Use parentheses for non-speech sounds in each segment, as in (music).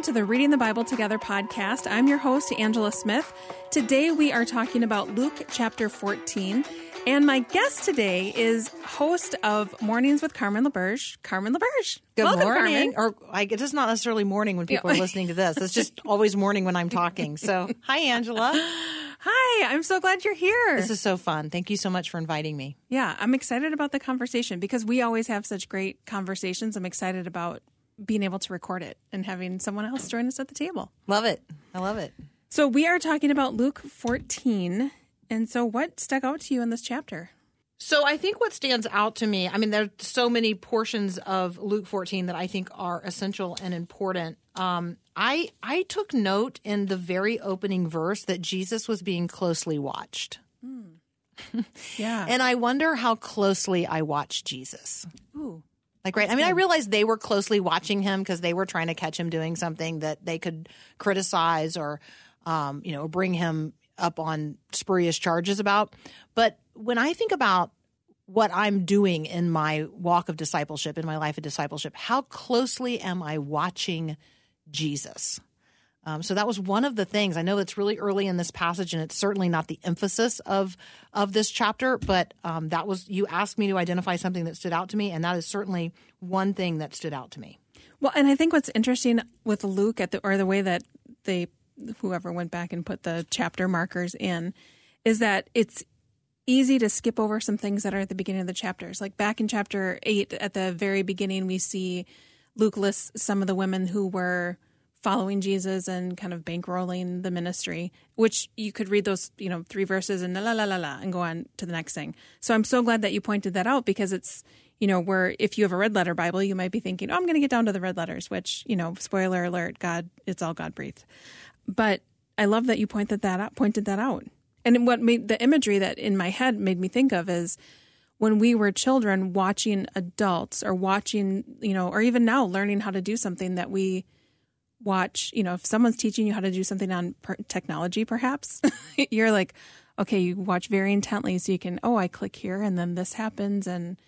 welcome to the Reading the Bible Together podcast. I'm your host, Angela Smith. Today we are talking about Luke chapter 14. And my guest today is host of Mornings with Carmen LaBerge, Carmen LaBerge. Good Welcome, morning. Carmen. Or I, it is not necessarily morning when people are listening to this. It's just (laughs) always morning when I'm talking. So, hi, Angela. Hi, I'm so glad you're here. This is so fun. Thank you so much for inviting me. yeah, I'm excited about the conversation because we always have such great conversations. I'm excited about being able to record it and having someone else join us at the table. Love it. I love it. So we are talking about Luke 14. And so what stuck out to you in this chapter? So, I think what stands out to me, I mean, there are so many portions of Luke 14 that I think are essential and important. Um, I I took note in the very opening verse that Jesus was being closely watched. (laughs) Yeah. And I wonder how closely I watch Jesus. Ooh. Like, right. I mean, I realized they were closely watching him because they were trying to catch him doing something that they could criticize or, um, you know, bring him up on spurious charges about. But when I think about what I'm doing in my walk of discipleship, in my life of discipleship, how closely am I watching Jesus? Um, so that was one of the things. I know it's really early in this passage, and it's certainly not the emphasis of of this chapter. But um, that was you asked me to identify something that stood out to me, and that is certainly one thing that stood out to me. Well, and I think what's interesting with Luke at the or the way that they whoever went back and put the chapter markers in is that it's easy to skip over some things that are at the beginning of the chapters. Like back in chapter 8 at the very beginning we see Luke lists some of the women who were following Jesus and kind of bankrolling the ministry, which you could read those, you know, three verses and la la la la la and go on to the next thing. So I'm so glad that you pointed that out because it's, you know, where if you have a red letter Bible, you might be thinking, oh, I'm going to get down to the red letters, which, you know, spoiler alert, God, it's all God breathed. But I love that you pointed that out, pointed that out. And what made the imagery that in my head made me think of is when we were children watching adults or watching, you know, or even now learning how to do something that we watch, you know, if someone's teaching you how to do something on per- technology, perhaps (laughs) you're like, okay, you watch very intently so you can, oh, I click here and then this happens. And,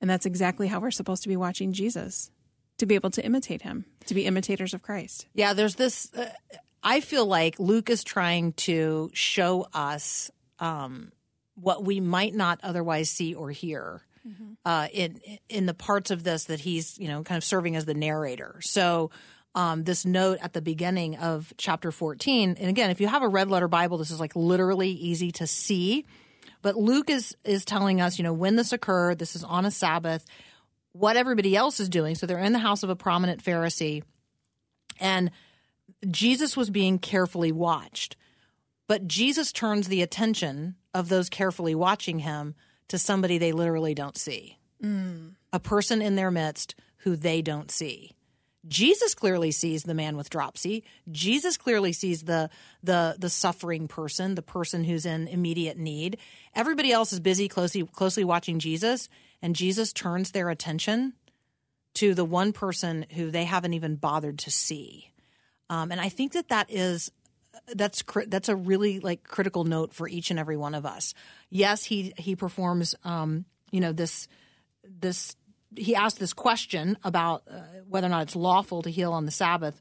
and that's exactly how we're supposed to be watching Jesus to be able to imitate him, to be imitators of Christ. Yeah, there's this. Uh, I feel like Luke is trying to show us um, what we might not otherwise see or hear uh, in in the parts of this that he's you know kind of serving as the narrator. So. Um, this note at the beginning of chapter 14 and again if you have a red letter bible this is like literally easy to see but luke is is telling us you know when this occurred this is on a sabbath what everybody else is doing so they're in the house of a prominent pharisee and Jesus was being carefully watched. But Jesus turns the attention of those carefully watching him to somebody they literally don't see. A person in their midst who they don't see. Jesus clearly sees the man with dropsy. Jesus clearly sees the the the suffering person, the person who's in immediate need. Everybody else is busy closely closely watching Jesus, and Jesus turns their attention to the one person who they haven't even bothered to see. Um, and I think that that is that's that's a really like critical note for each and every one of us. Yes, he he performs um, you know this this he asked this question about uh, whether or not it's lawful to heal on the Sabbath,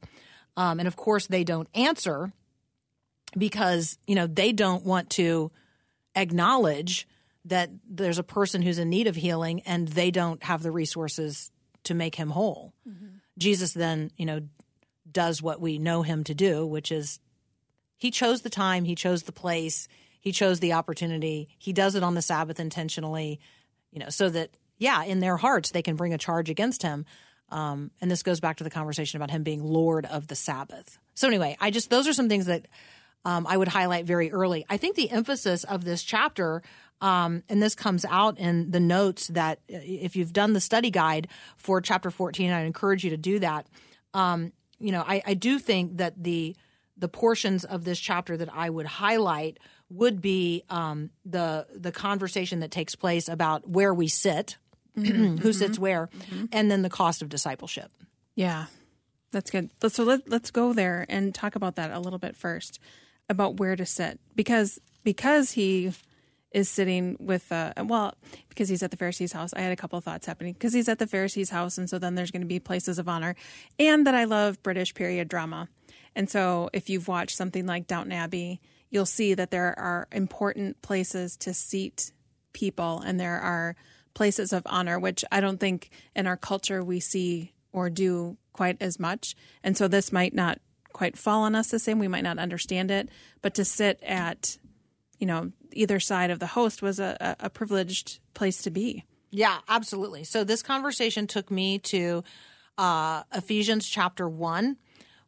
um, and of course they don't answer because you know they don't want to acknowledge that there's a person who's in need of healing and they don't have the resources to make him whole. Jesus then, you know, does what we know him to do, which is he chose the time, he chose the place, he chose the opportunity. He does it on the Sabbath intentionally, you know, so that yeah, in their hearts they can bring a charge against him. Um, and this goes back to the conversation about him being Lord of the Sabbath. So anyway, I just those are some things that um, I would highlight very early. I think the emphasis of this chapter, um, and this comes out in the notes that uh, if you've done the study guide for chapter 14, I encourage you to do that. Um, you know, I, I do think that the the portions of this chapter that I would highlight would be um, the the conversation that takes place about where we sit, Mm-hmm, (clears throat) who sits mm-hmm, where, mm-hmm. and then the cost of discipleship. Yeah, that's good. So let, let's go there and talk about that a little bit first about where to sit because because he is sitting with uh well because he's at the Pharisee's house. I had a couple of thoughts happening because he's at the Pharisee's house, and so then there's going to be places of honor, and that I love British period drama, and so if you've watched something like Downton Abbey, you'll see that there are important places to seat people, and there are places of honor, which I don't think in our culture we see or do quite as much, and so this might not quite fall on us the same. We might not understand it, but to sit at you know either side of the host was a, a privileged place to be. Yeah, absolutely. So this conversation took me to uh, Ephesians chapter one,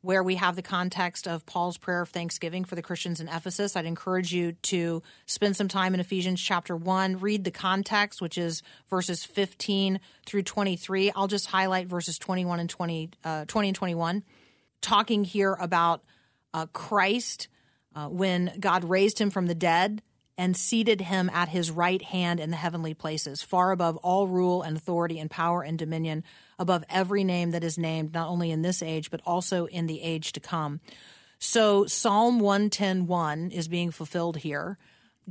where we have the context of Paul's prayer of thanksgiving for the Christians in Ephesus. I'd encourage you to spend some time in Ephesians chapter one, read the context, which is verses 15 through 23. I'll just highlight verses 21 and 20, uh, 20 and 21, talking here about uh, Christ uh, when God raised him from the dead and seated him at his right hand in the heavenly places, far above all rule and authority and power and dominion, above every name that is named, not only in this age, but also in the age to come. So Psalm 110.1 is being fulfilled here.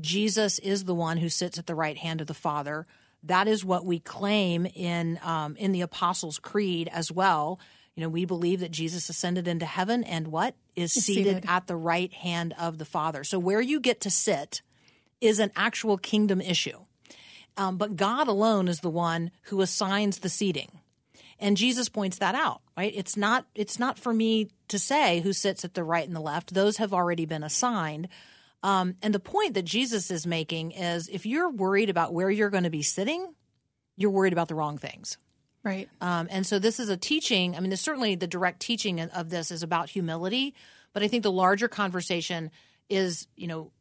Jesus is the one who sits at the right hand of the Father. That is what we claim in um, in the Apostles' Creed as well. You know, we believe that Jesus ascended into heaven and what is seated, seated. at the right hand of the Father. So where you get to sit is an actual kingdom issue. Um, but God alone is the one who assigns the seating. And Jesus points that out, right? It's not it's not for me to say who sits at the right and the left. Those have already been assigned. Um, and the point that Jesus is making is if you're worried about where you're going to be sitting, you're worried about the wrong things. Right. Um, and so this is a teaching. I mean, certainly the direct teaching of this is about humility, but I think the larger conversation is, you know,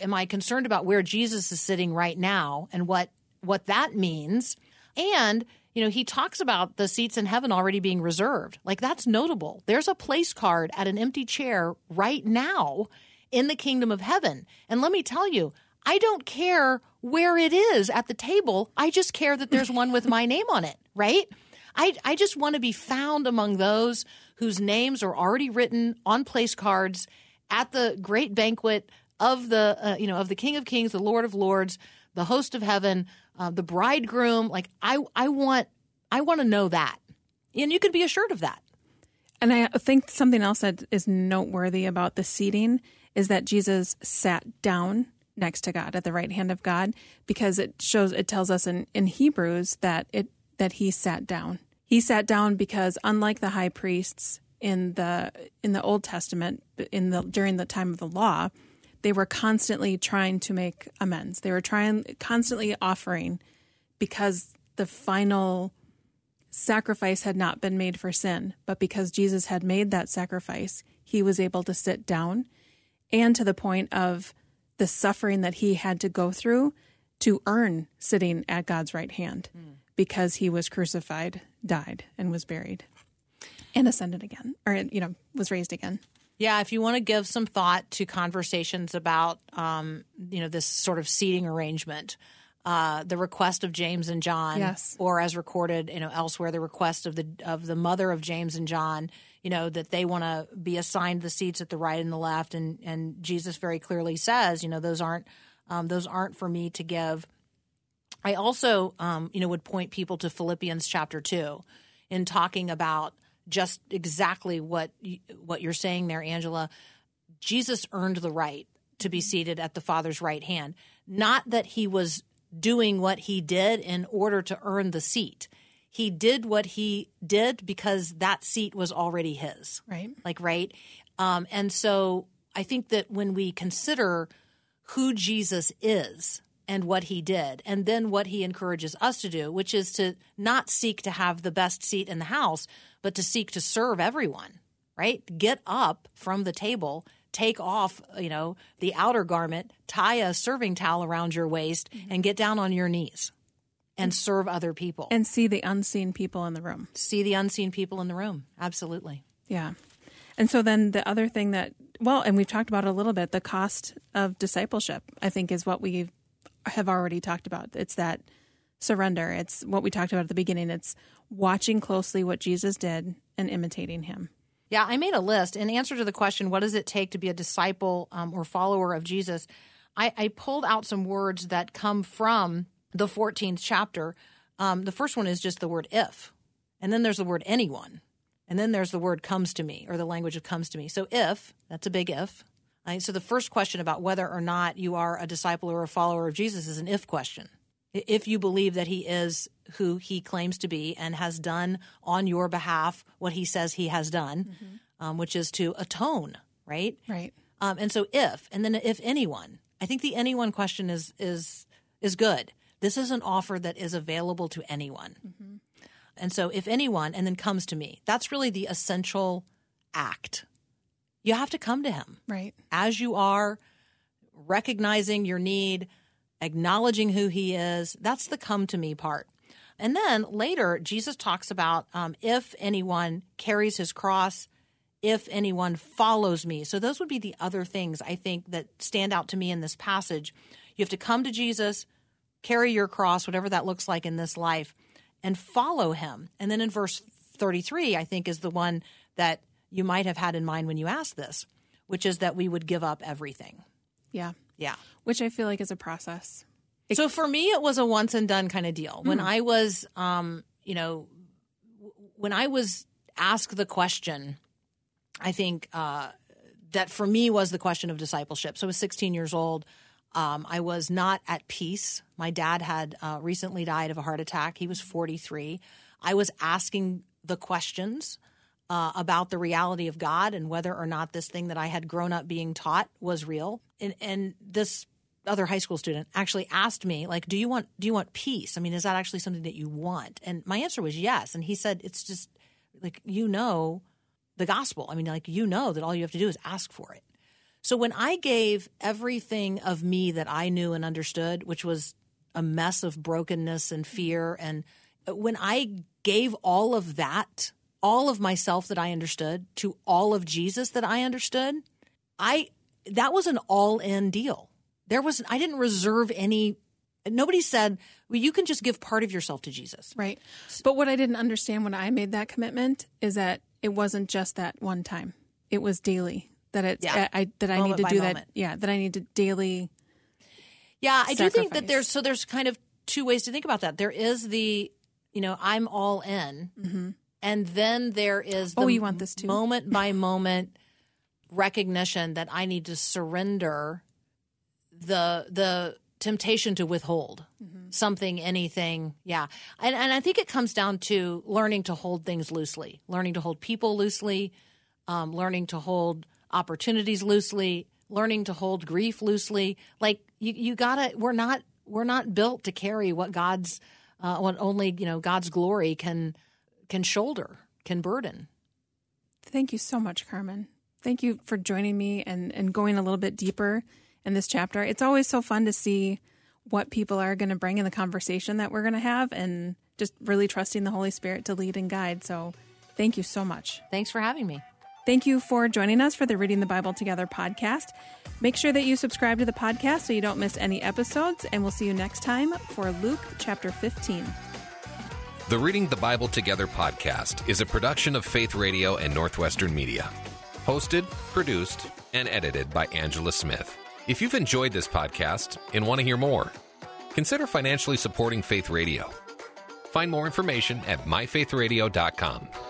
am I concerned about where Jesus is sitting right now and what what that means? And you know, he talks about the seats in heaven already being reserved. Like that's notable. There's a place card at an empty chair right now in the kingdom of heaven. And let me tell you, I don't care where it is at the table. I just care that there's one with my name on it, right? I, I just want to be found among those whose names are already written on place cards at the great banquet of the uh, you know of the King of Kings, the Lord of Lords, the host of heaven, uh, the bridegroom. Like I I want I want to know that, and you can be assured of that. And I think something else that is noteworthy about the seating is that Jesus sat down next to God at the right hand of God because it shows it tells us in, in Hebrews that it that he sat down. He sat down because unlike the high priests in the in the Old Testament in the during the time of the law, they were constantly trying to make amends. They were trying constantly offering because the final sacrifice had not been made for sin, but because Jesus had made that sacrifice, he was able to sit down and to the point of the suffering that he had to go through to earn sitting at God's right hand mm. because he was crucified, died, and was buried and ascended again, or, you know, was raised again. Yeah, if you want to give some thought to conversations about, um, you know, this sort of seating arrangement, uh, the request of James and John, yes. or as recorded, you know, elsewhere, the request of the of the mother of James and John, you know, that they want to be assigned the seats at the right and the left, and and Jesus very clearly says, you know, those aren't um, those aren't for me to give. I also, um, you know, would point people to Philippians chapter two in talking about just exactly what what you're saying there, Angela. Jesus earned the right to be seated at the Father's right hand. Not that he was doing what he did in order to earn the seat. He did what he did because that seat was already his. Right. Like, right. Um, and so I think that when we consider who Jesus is and what he did, and then what he encourages us to do, which is to not seek to have the best seat in the house, but to seek to serve everyone, right? Get up from the table take off, you know, the outer garment, tie a serving towel around your waist, mm-hmm. and get down on your knees and serve other people. And see the unseen people in the room. See the unseen people in the room. Absolutely. Yeah. And so then the other thing that, well, and we've talked about a little bit, the cost of discipleship, I think, is what we have already talked about. It's that surrender. It's what we talked about at the beginning. It's watching closely what Jesus did and imitating him. Yeah, I made a list in answer to the question, what does it take to be a disciple um, or follower of Jesus? I, I pulled out some words that come from the 14th chapter. Um, the first one is just the word if, and then there's the word anyone, and then there's the word comes to me or the language of comes to me. So if, that's a big if. Right? So the first question about whether or not you are a disciple or a follower of Jesus is an if question. If you believe that he is who he claims to be and has done on your behalf what he says he has done, mm-hmm. um, which is to atone, right? Right. Um, and so if, and then if anyone, I think the anyone question is is is good. This is an offer that is available to anyone. Mm-hmm. And so if anyone, and then comes to me, that's really the essential act. You have to come to him. Right. As you are, recognizing your need, acknowledging who he is. That's the come to me part. And then later, Jesus talks about um, if anyone carries his cross, if anyone follows me. So those would be the other things I think that stand out to me in this passage. You have to come to Jesus, carry your cross, whatever that looks like in this life, and follow him. And then in verse 33, I think is the one that you might have had in mind when you asked this, which is that we would give up everything. Yeah. Yeah. Which I feel like is a process. It, so for me, it was a once and done kind of deal. When mm. I was, um, you know, when I was asked the question, I think uh, that for me was the question of discipleship. So I was 16 years old. Um, I was not at peace. My dad had uh, recently died of a heart attack. He was 43. I was asking the questions uh, about the reality of God and whether or not this thing that I had grown up being taught was real. And, and this other high school student actually asked me, like, "Do you want do you want peace? I mean, is that actually something that you want?" And my answer was yes. And he said, "It's just like you know the gospel. I mean, like you know that all you have to do is ask for it." So when I gave everything of me that I knew and understood, which was a mess of brokenness and fear, and when I gave all of that all of myself that I understood to all of Jesus that I understood, I that was an all-in deal. There was I didn't reserve any nobody said, "Well, you can just give part of yourself to Jesus." Right. But what I didn't understand when I made that commitment is that it wasn't just that one time. It was daily. That it yeah. I, I that I moment need to do moment. that. Yeah, that I need to daily Yeah, I sacrifice. do think that there's so there's kind of two ways to think about that. There is the you know, I'm all in. Mm-hmm. And then there is the oh, you want this too? moment by (laughs) moment recognition that I need to surrender the the temptation to withhold mm-hmm. something, anything. Yeah. And, and I think it comes down to learning to hold things loosely, learning to hold people loosely, um, learning to hold opportunities loosely, learning to hold grief loosely. Like you, you gotta, we're not, we're not built to carry what God's, uh, what only, you know, God's glory can, can shoulder, can burden. Thank you so much, Carmen. Thank you for joining me and, and going a little bit deeper in this chapter. It's always so fun to see what people are going to bring in the conversation that we're going to have and just really trusting the Holy Spirit to lead and guide. So thank you so much. Thanks for having me. Thank you for joining us for the Reading the Bible Together podcast. Make sure that you subscribe to the podcast so you don't miss any episodes, and we'll see you next time for Luke chapter 15. The Reading the Bible Together podcast is a production of Faith Radio and Northwestern Media. Hosted, produced, and edited by Angela Smith. If you've enjoyed this podcast and want to hear more, consider financially supporting Faith Radio. Find more information at myfaithradio.com.